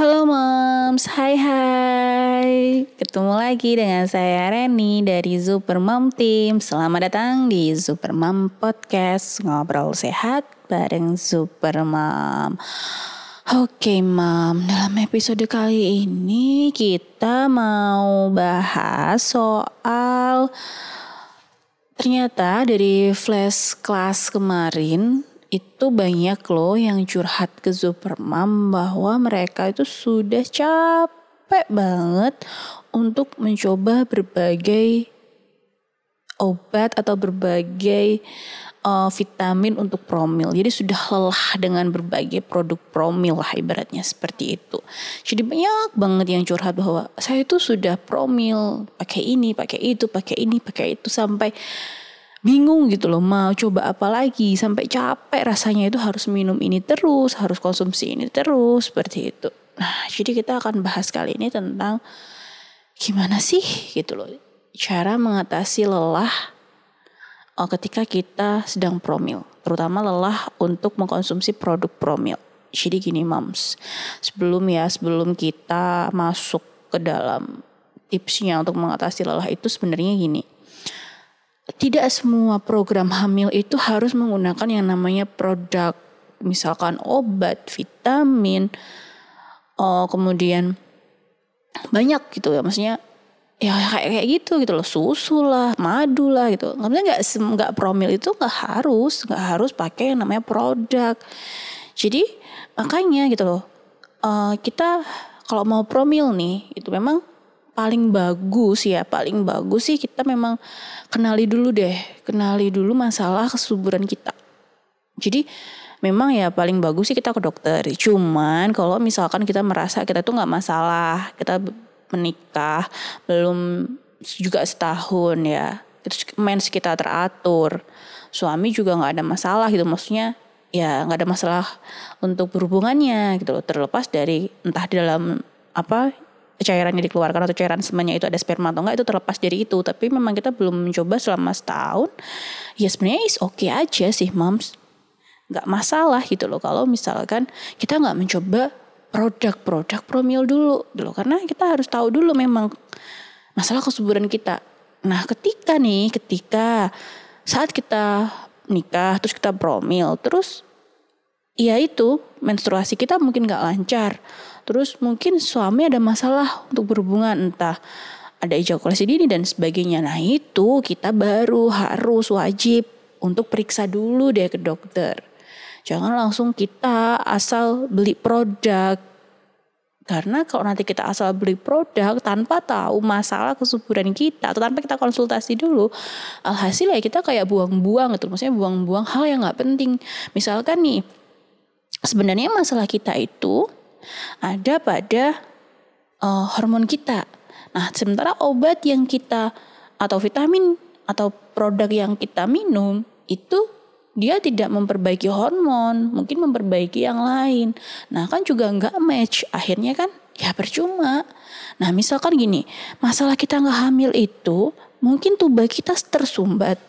Halo moms, hai hai. Ketemu lagi dengan saya Reni dari Super Mom Team. Selamat datang di Super Mom Podcast. Ngobrol sehat bareng Super Mom. Oke mam, dalam episode kali ini kita mau bahas soal Ternyata dari flash class kemarin itu banyak loh yang curhat ke Supermam bahwa mereka itu sudah capek banget untuk mencoba berbagai obat atau berbagai uh, vitamin untuk promil. Jadi sudah lelah dengan berbagai produk promil lah ibaratnya seperti itu. Jadi banyak banget yang curhat bahwa saya itu sudah promil, pakai ini, pakai itu, pakai ini, pakai itu sampai bingung gitu loh mau coba apa lagi? Sampai capek rasanya itu harus minum ini terus harus konsumsi ini terus seperti itu. Nah jadi kita akan bahas kali ini tentang gimana sih gitu loh cara mengatasi lelah oh, ketika kita sedang promil. Terutama lelah untuk mengkonsumsi produk promil. Jadi gini moms sebelum ya sebelum kita masuk ke dalam tipsnya untuk mengatasi lelah itu sebenarnya gini tidak semua program hamil itu harus menggunakan yang namanya produk misalkan obat, vitamin, oh, kemudian banyak gitu ya maksudnya ya kayak kayak gitu gitu loh susu lah madu lah gitu. Nggak nggak nggak promil itu nggak harus nggak harus pakai yang namanya produk. Jadi makanya gitu loh uh, kita kalau mau promil nih itu memang paling bagus ya paling bagus sih kita memang kenali dulu deh kenali dulu masalah kesuburan kita. Jadi memang ya paling bagus sih kita ke dokter. Cuman kalau misalkan kita merasa kita tuh nggak masalah kita menikah belum juga setahun ya terus mens kita teratur suami juga nggak ada masalah gitu. Maksudnya ya nggak ada masalah untuk berhubungannya gitu loh. Terlepas dari entah di dalam apa cairannya dikeluarkan atau cairan semuanya itu ada sperma atau enggak itu terlepas dari itu. Tapi memang kita belum mencoba selama setahun ya sebenarnya is oke okay aja sih moms. Nggak masalah gitu loh kalau misalkan kita nggak mencoba produk-produk promil dulu dulu karena kita harus tahu dulu memang masalah kesuburan kita. Nah ketika nih ketika saat kita nikah terus kita promil terus ya itu menstruasi kita mungkin nggak lancar Terus mungkin suami ada masalah untuk berhubungan entah ada ejakulasi dini dan sebagainya. Nah itu kita baru harus wajib untuk periksa dulu deh ke dokter. Jangan langsung kita asal beli produk. Karena kalau nanti kita asal beli produk tanpa tahu masalah kesuburan kita atau tanpa kita konsultasi dulu, alhasil ya kita kayak buang-buang gitu. Maksudnya buang-buang hal yang nggak penting. Misalkan nih, sebenarnya masalah kita itu ada pada uh, hormon kita. Nah, sementara obat yang kita atau vitamin atau produk yang kita minum itu dia tidak memperbaiki hormon, mungkin memperbaiki yang lain. Nah, kan juga nggak match. Akhirnya kan ya percuma. Nah, misalkan gini, masalah kita nggak hamil itu mungkin tubuh kita tersumbat.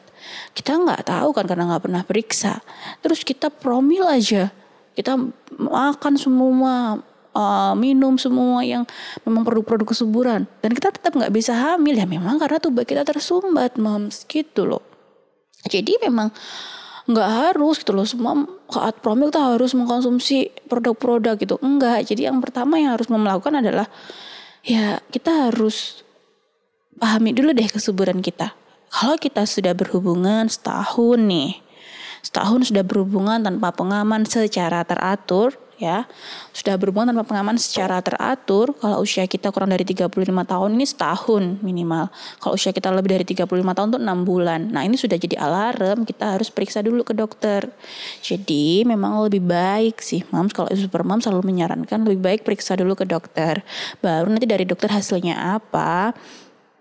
Kita nggak tahu kan karena nggak pernah periksa. Terus kita promil aja kita makan semua uh, minum semua yang memang produk-produk kesuburan. Dan kita tetap nggak bisa hamil. Ya memang karena tubuh kita tersumbat moms gitu loh. Jadi memang nggak harus gitu loh. Semua saat promil kita harus mengkonsumsi produk-produk gitu. Enggak. Jadi yang pertama yang harus melakukan adalah ya kita harus pahami dulu deh kesuburan kita. Kalau kita sudah berhubungan setahun nih setahun sudah berhubungan tanpa pengaman secara teratur ya. Sudah berhubungan tanpa pengaman secara teratur kalau usia kita kurang dari 35 tahun ini setahun minimal. Kalau usia kita lebih dari 35 tahun itu 6 bulan. Nah ini sudah jadi alarm kita harus periksa dulu ke dokter. Jadi memang lebih baik sih moms kalau super mom selalu menyarankan lebih baik periksa dulu ke dokter. Baru nanti dari dokter hasilnya apa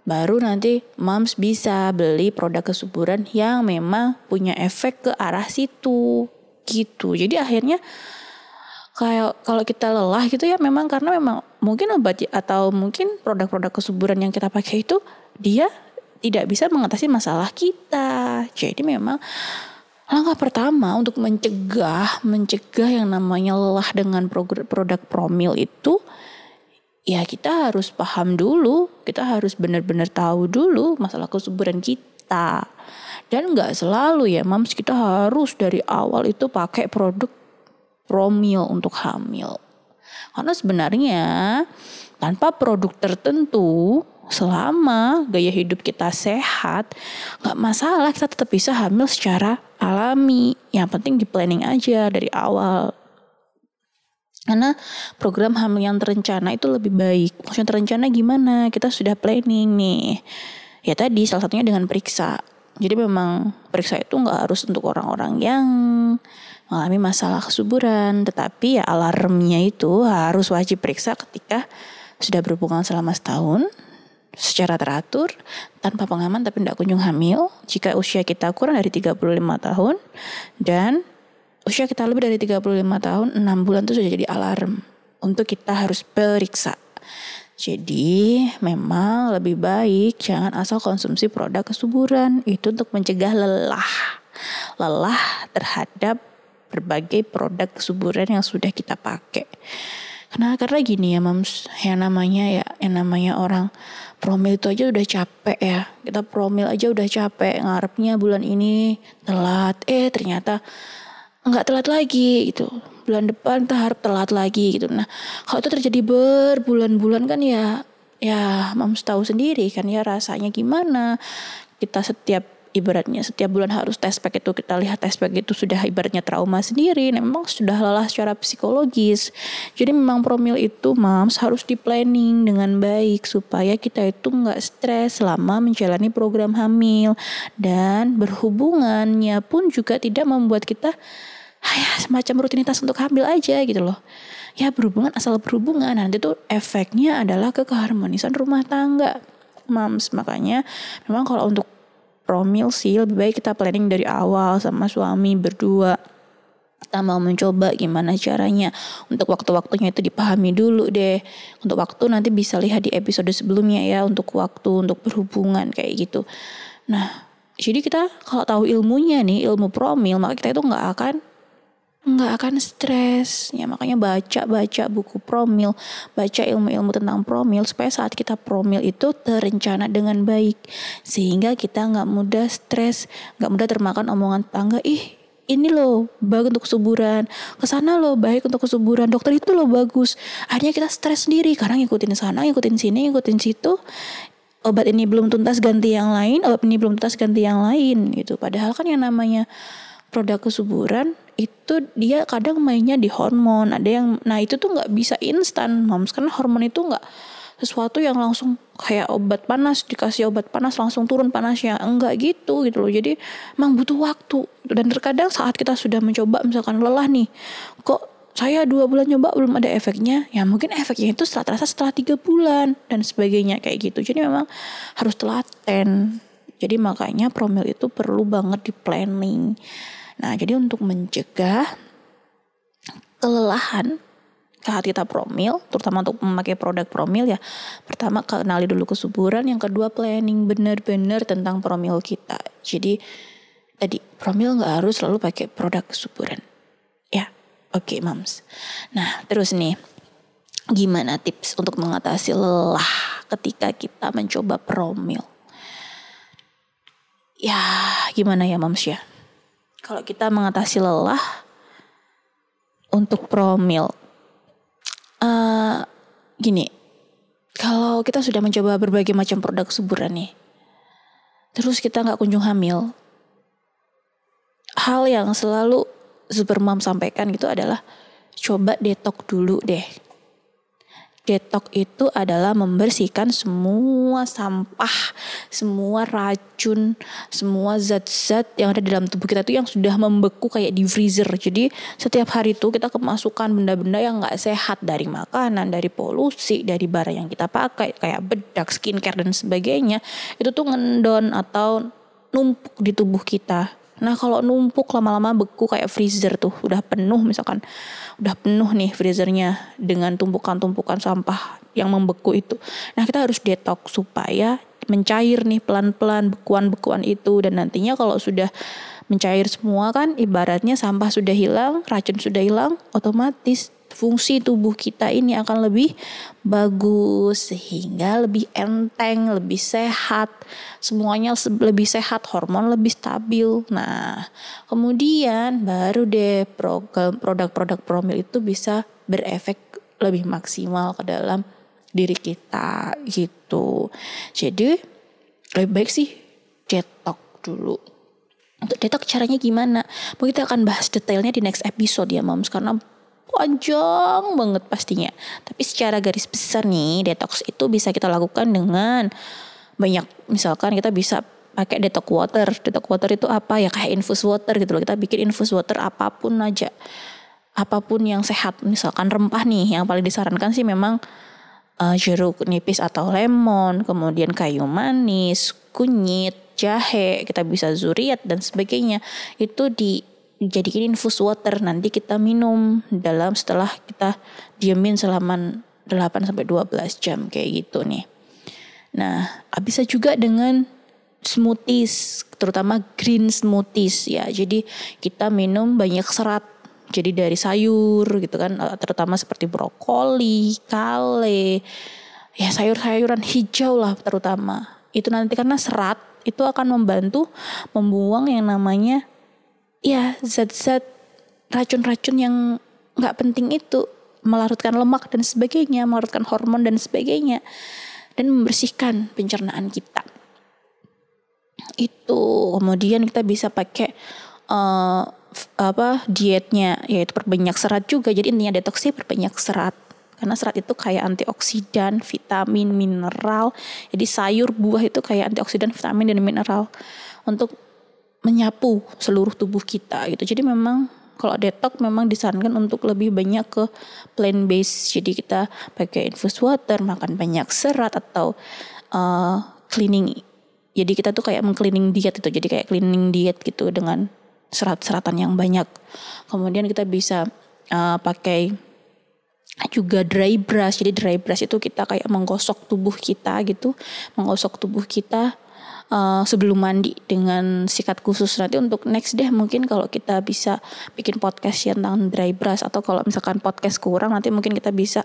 baru nanti moms bisa beli produk kesuburan yang memang punya efek ke arah situ gitu. Jadi akhirnya kayak kalau kita lelah gitu ya memang karena memang mungkin obat atau mungkin produk-produk kesuburan yang kita pakai itu dia tidak bisa mengatasi masalah kita. Jadi memang Langkah pertama untuk mencegah mencegah yang namanya lelah dengan produk promil itu ya kita harus paham dulu, kita harus benar-benar tahu dulu masalah kesuburan kita. Dan nggak selalu ya, mams kita harus dari awal itu pakai produk promil untuk hamil. Karena sebenarnya tanpa produk tertentu selama gaya hidup kita sehat, nggak masalah kita tetap bisa hamil secara alami. Yang penting di planning aja dari awal. Karena program hamil yang terencana itu lebih baik. Maksudnya terencana gimana? Kita sudah planning nih. Ya tadi salah satunya dengan periksa. Jadi memang periksa itu nggak harus untuk orang-orang yang mengalami masalah kesuburan. Tetapi ya alarmnya itu harus wajib periksa ketika sudah berhubungan selama setahun secara teratur tanpa pengaman tapi tidak kunjung hamil jika usia kita kurang dari 35 tahun dan usia kita lebih dari 35 tahun 6 bulan itu sudah jadi alarm untuk kita harus periksa. Jadi memang lebih baik jangan asal konsumsi produk kesuburan itu untuk mencegah lelah. Lelah terhadap berbagai produk kesuburan yang sudah kita pakai. Karena karena gini ya mams, yang namanya ya, yang namanya orang promil itu aja udah capek ya. Kita promil aja udah capek, ngarepnya bulan ini telat. Eh ternyata nggak telat lagi gitu. Bulan depan kita harap telat lagi gitu. Nah kalau itu terjadi berbulan-bulan kan ya, ya mams tahu sendiri kan ya rasanya gimana. Kita setiap ibaratnya setiap bulan harus tes pack itu kita lihat tes pack itu sudah ibaratnya trauma sendiri nah, memang sudah lelah secara psikologis. Jadi memang promil itu mams harus di planning dengan baik supaya kita itu nggak stres selama menjalani program hamil. Dan berhubungannya pun juga tidak membuat kita ya semacam rutinitas untuk hamil aja gitu loh. Ya berhubungan asal berhubungan. Nanti tuh efeknya adalah ke keharmonisan rumah tangga mams. Makanya memang kalau untuk promil sih. Lebih baik kita planning dari awal sama suami berdua. Kita mau mencoba gimana caranya. Untuk waktu-waktunya itu dipahami dulu deh. Untuk waktu nanti bisa lihat di episode sebelumnya ya. Untuk waktu untuk berhubungan kayak gitu. Nah jadi kita kalau tahu ilmunya nih ilmu promil maka kita itu nggak akan nggak akan stres. Ya makanya baca baca buku promil. Baca ilmu-ilmu tentang promil supaya saat kita promil itu terencana dengan baik. Sehingga kita nggak mudah stres nggak mudah termakan omongan tangga ih ini loh bagus untuk kesuburan. Ke sana loh baik untuk kesuburan. Dokter itu loh bagus. Akhirnya kita stres sendiri. Karena ngikutin sana ngikutin sini ngikutin situ. Obat ini belum tuntas ganti yang lain. Obat ini belum tuntas ganti yang lain gitu. Padahal kan yang namanya produk kesuburan itu dia kadang mainnya di hormon. Ada yang nah itu tuh nggak bisa instan moms karena hormon itu nggak sesuatu yang langsung kayak obat panas dikasih obat panas langsung turun panasnya. Enggak gitu gitu loh. Jadi emang butuh waktu. Dan terkadang saat kita sudah mencoba misalkan lelah nih kok saya dua bulan nyoba belum ada efeknya? Ya mungkin efeknya itu setelah terasa setelah tiga bulan dan sebagainya kayak gitu. Jadi memang harus telaten. Jadi makanya promil itu perlu banget di planning Nah, jadi untuk mencegah kelelahan saat kita promil, terutama untuk memakai produk promil ya, pertama kenali dulu kesuburan, yang kedua planning benar-benar tentang promil kita. Jadi tadi promil nggak harus selalu pakai produk kesuburan. Ya, oke okay, mams. Nah, terus nih, gimana tips untuk mengatasi lelah ketika kita mencoba promil? Ya, gimana ya mams ya? Kalau kita mengatasi lelah untuk promil. Uh, gini, kalau kita sudah mencoba berbagai macam produk kesuburan nih, terus kita nggak kunjung hamil, hal yang selalu Supermom sampaikan gitu adalah coba detok dulu deh Detox itu adalah membersihkan semua sampah, semua racun, semua zat-zat yang ada dalam tubuh kita itu yang sudah membeku kayak di freezer. Jadi setiap hari itu kita kemasukan benda-benda yang nggak sehat dari makanan, dari polusi, dari barang yang kita pakai kayak bedak, skincare dan sebagainya. Itu tuh ngendon atau numpuk di tubuh kita. Nah kalau numpuk lama-lama beku kayak freezer tuh udah penuh misalkan udah penuh nih freezernya dengan tumpukan-tumpukan sampah yang membeku itu. Nah kita harus detox supaya mencair nih pelan-pelan bekuan-bekuan itu dan nantinya kalau sudah mencair semua kan ibaratnya sampah sudah hilang, racun sudah hilang, otomatis fungsi tubuh kita ini akan lebih bagus sehingga lebih enteng, lebih sehat, semuanya lebih sehat, hormon lebih stabil. Nah, kemudian baru deh produk-produk promil itu bisa berefek lebih maksimal ke dalam diri kita gitu. Jadi lebih baik sih detox dulu. Untuk detox caranya gimana? Mungkin kita akan bahas detailnya di next episode ya moms karena panjang banget pastinya. Tapi secara garis besar nih, detox itu bisa kita lakukan dengan banyak. Misalkan kita bisa pakai detox water. Detox water itu apa ya kayak infus water gitu loh. Kita bikin infus water apa pun aja. Apa pun yang sehat. Misalkan rempah nih yang paling disarankan sih memang uh, jeruk nipis atau lemon, kemudian kayu manis, kunyit, jahe, kita bisa zuriat dan sebagainya. Itu di jadikan infus water nanti kita minum dalam setelah kita diemin selama 8 sampai 12 jam kayak gitu nih. Nah, bisa juga dengan smoothies, terutama green smoothies ya. Jadi kita minum banyak serat. Jadi dari sayur gitu kan, eh, terutama seperti brokoli, kale, ya sayur-sayuran hijau lah terutama. Itu nanti karena serat itu akan membantu membuang yang namanya ya zat-zat racun-racun yang nggak penting itu melarutkan lemak dan sebagainya, melarutkan hormon dan sebagainya dan membersihkan pencernaan kita. Itu kemudian kita bisa pakai uh, apa dietnya yaitu perbanyak serat juga. Jadi intinya detox sih perbanyak serat. Karena serat itu kayak antioksidan, vitamin, mineral. Jadi sayur, buah itu kayak antioksidan, vitamin dan mineral untuk menyapu seluruh tubuh kita gitu. Jadi memang kalau detox memang disarankan untuk lebih banyak ke plant based. Jadi kita pakai infus water, makan banyak serat atau uh, cleaning. Jadi kita tuh kayak mengcleaning diet itu. Jadi kayak cleaning diet gitu dengan serat-seratan yang banyak. Kemudian kita bisa uh, pakai juga dry brush. Jadi dry brush itu kita kayak menggosok tubuh kita gitu, menggosok tubuh kita uh, sebelum mandi dengan sikat khusus. Nanti untuk next deh mungkin kalau kita bisa bikin podcast ya tentang dry brush atau kalau misalkan podcast kurang nanti mungkin kita bisa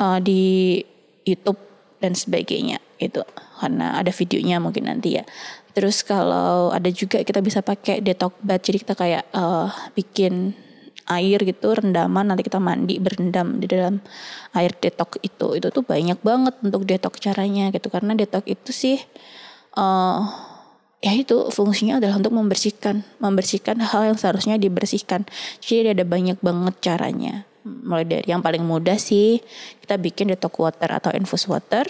uh, di YouTube dan sebagainya itu karena ada videonya mungkin nanti ya. Terus kalau ada juga kita bisa pakai detox bath. Jadi kita kayak uh, bikin air gitu rendaman. Nanti kita mandi berendam di dalam air detox itu. Itu tuh banyak banget untuk detox caranya gitu. Karena detox itu sih uh, ya itu fungsinya adalah untuk membersihkan membersihkan hal yang seharusnya dibersihkan. Jadi ada banyak banget caranya. Mulai dari yang paling mudah sih kita bikin detox water atau infus water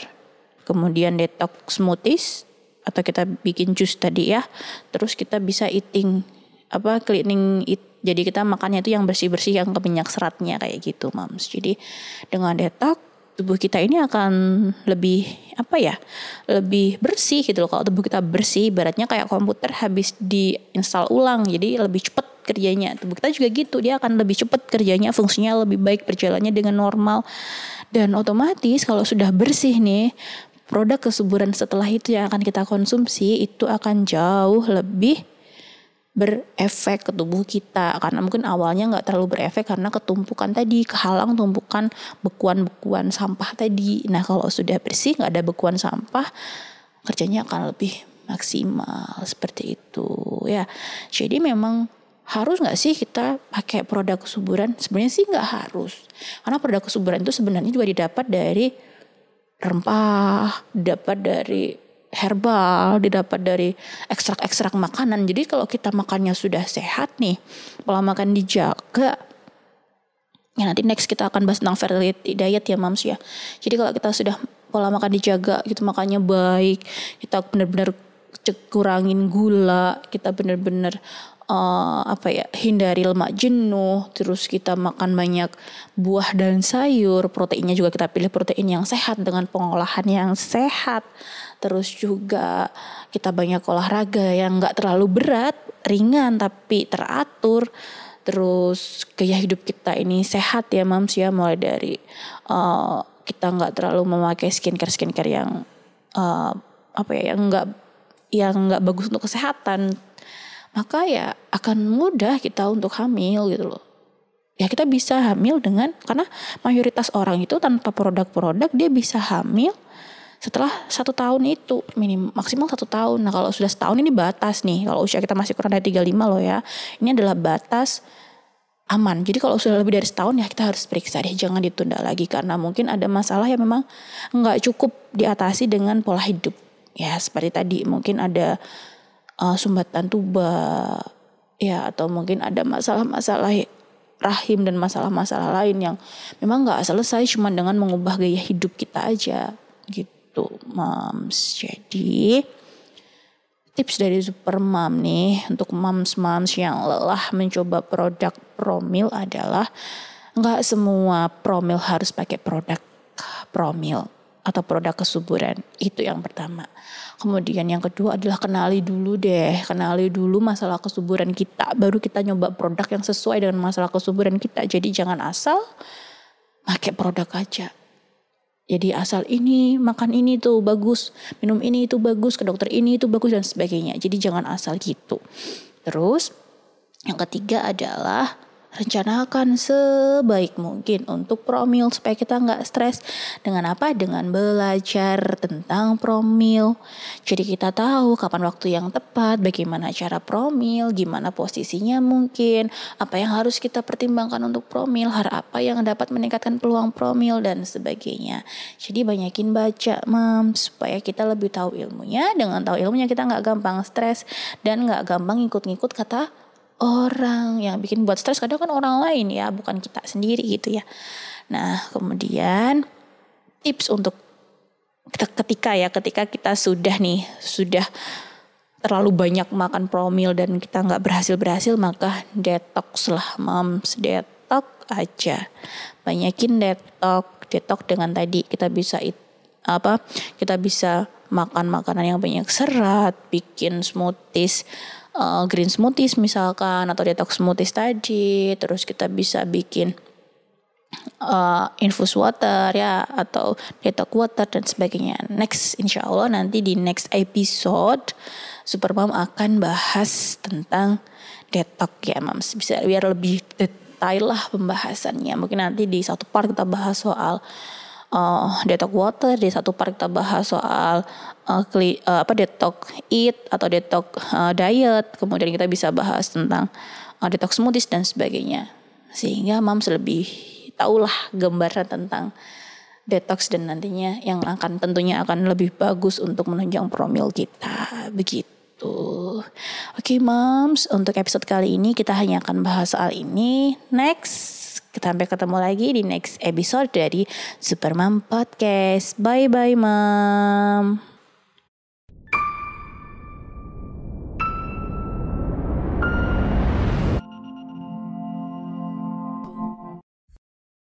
kemudian detox smoothies atau kita bikin jus tadi ya. Terus kita bisa eating apa cleaning it. Jadi kita makannya itu yang bersih bersih yang keminyak seratnya kayak gitu mams. Jadi dengan detox tubuh kita ini akan lebih apa ya lebih bersih gitu loh. Kalau tubuh kita bersih ibaratnya kayak komputer habis diinstal ulang jadi lebih cepat kerjanya. Tubuh kita juga gitu dia akan lebih cepat kerjanya fungsinya lebih baik berjalannya dengan normal. Dan otomatis kalau sudah bersih nih produk kesuburan setelah itu yang akan kita konsumsi itu akan jauh lebih berefek ke tubuh kita. Karena mungkin awalnya nggak terlalu berefek karena ketumpukan tadi kehalang tumpukan bekuan-bekuan sampah tadi. Nah kalau sudah bersih nggak ada bekuan sampah kerjanya akan lebih maksimal. Seperti itu ya. Jadi memang harus nggak sih kita pakai produk kesuburan? Sebenarnya sih nggak harus. Karena produk kesuburan itu sebenarnya juga didapat dari rempah dapat dari herbal, didapat dari ekstrak-ekstrak makanan. Jadi kalau kita makannya sudah sehat nih, pola makan dijaga, ya nanti next kita akan bahas tentang fertility diet ya mams ya. Jadi kalau kita sudah pola makan dijaga, gitu makannya baik, kita benar-benar kurangin gula, kita benar-benar uh, apa ya hindari lemak jenuh terus kita makan banyak buah dan sayur proteinnya juga kita pilih protein yang sehat dengan pengolahan yang sehat terus juga kita banyak olahraga yang nggak terlalu berat ringan tapi teratur. Terus gaya hidup kita ini sehat ya mams ya. Mulai dari uh, kita nggak terlalu memakai skincare skincare yang uh, apa ya yang nggak yang nggak bagus untuk kesehatan. Maka ya akan mudah kita untuk hamil gitu loh. Ya kita bisa hamil dengan karena mayoritas orang itu tanpa produk-produk dia bisa hamil setelah satu tahun itu minim maksimal satu tahun. Nah kalau sudah setahun ini batas nih. Kalau usia kita masih kurang dari 35 loh ya. Ini adalah batas aman. Jadi kalau sudah lebih dari setahun ya kita harus periksa deh. Jangan ditunda lagi karena mungkin ada masalah yang memang nggak cukup diatasi dengan pola hidup. Ya seperti tadi mungkin ada uh, sumbatan tuba ya atau mungkin ada masalah-masalah rahim dan masalah-masalah lain yang memang nggak selesai cuma dengan mengubah gaya hidup kita aja gitu moms jadi tips dari super mom nih untuk moms moms yang lelah mencoba produk promil adalah nggak semua promil harus pakai produk promil atau produk kesuburan. Itu yang pertama. Kemudian yang kedua adalah kenali dulu deh, kenali dulu masalah kesuburan kita, baru kita nyoba produk yang sesuai dengan masalah kesuburan kita. Jadi jangan asal pakai produk aja. Jadi asal ini makan ini tuh bagus, minum ini itu bagus, ke dokter ini itu bagus dan sebagainya. Jadi jangan asal gitu. Terus yang ketiga adalah rencanakan sebaik mungkin untuk promil supaya kita nggak stres. Dengan apa? Dengan belajar tentang promil. Jadi kita tahu kapan waktu yang tepat bagaimana cara promil gimana posisinya mungkin apa yang harus kita pertimbangkan untuk promil hal apa yang dapat meningkatkan peluang promil dan sebagainya. Jadi banyakin baca mam supaya kita lebih tahu ilmunya. Dengan tahu ilmunya kita nggak gampang stres dan nggak gampang ngikut-ngikut kata orang yang bikin buat stres kadang kan orang lain ya bukan kita sendiri gitu ya. Nah kemudian tips untuk ketika ya ketika kita sudah nih sudah terlalu banyak makan promil dan kita nggak berhasil berhasil maka detox lah moms detox aja. Banyakin detox detox dengan tadi kita bisa it, apa kita bisa makan makanan yang banyak serat bikin smoothies uh, green smoothies misalkan atau detox smoothies tadi. Terus kita bisa bikin uh, infus water ya atau detox water dan sebagainya. Next insya Allah nanti di next episode Supermom akan bahas tentang detox ya mams bisa biar lebih detail lah pembahasannya. Mungkin nanti di satu part kita bahas soal uh, detox water di satu part kita bahas soal uh, kli, uh, apa detox eat atau detox uh, diet. Kemudian kita bisa bahas tentang uh, detox smoothies dan sebagainya. Sehingga mams lebih tahulah gambaran tentang detox dan nantinya yang akan tentunya akan lebih bagus untuk menunjang promil kita. Begitu. Oke okay, moms, untuk episode kali ini kita hanya akan bahas soal ini. Next, sampai ketemu lagi di next episode dari Supermam Podcast. Bye bye, Mam.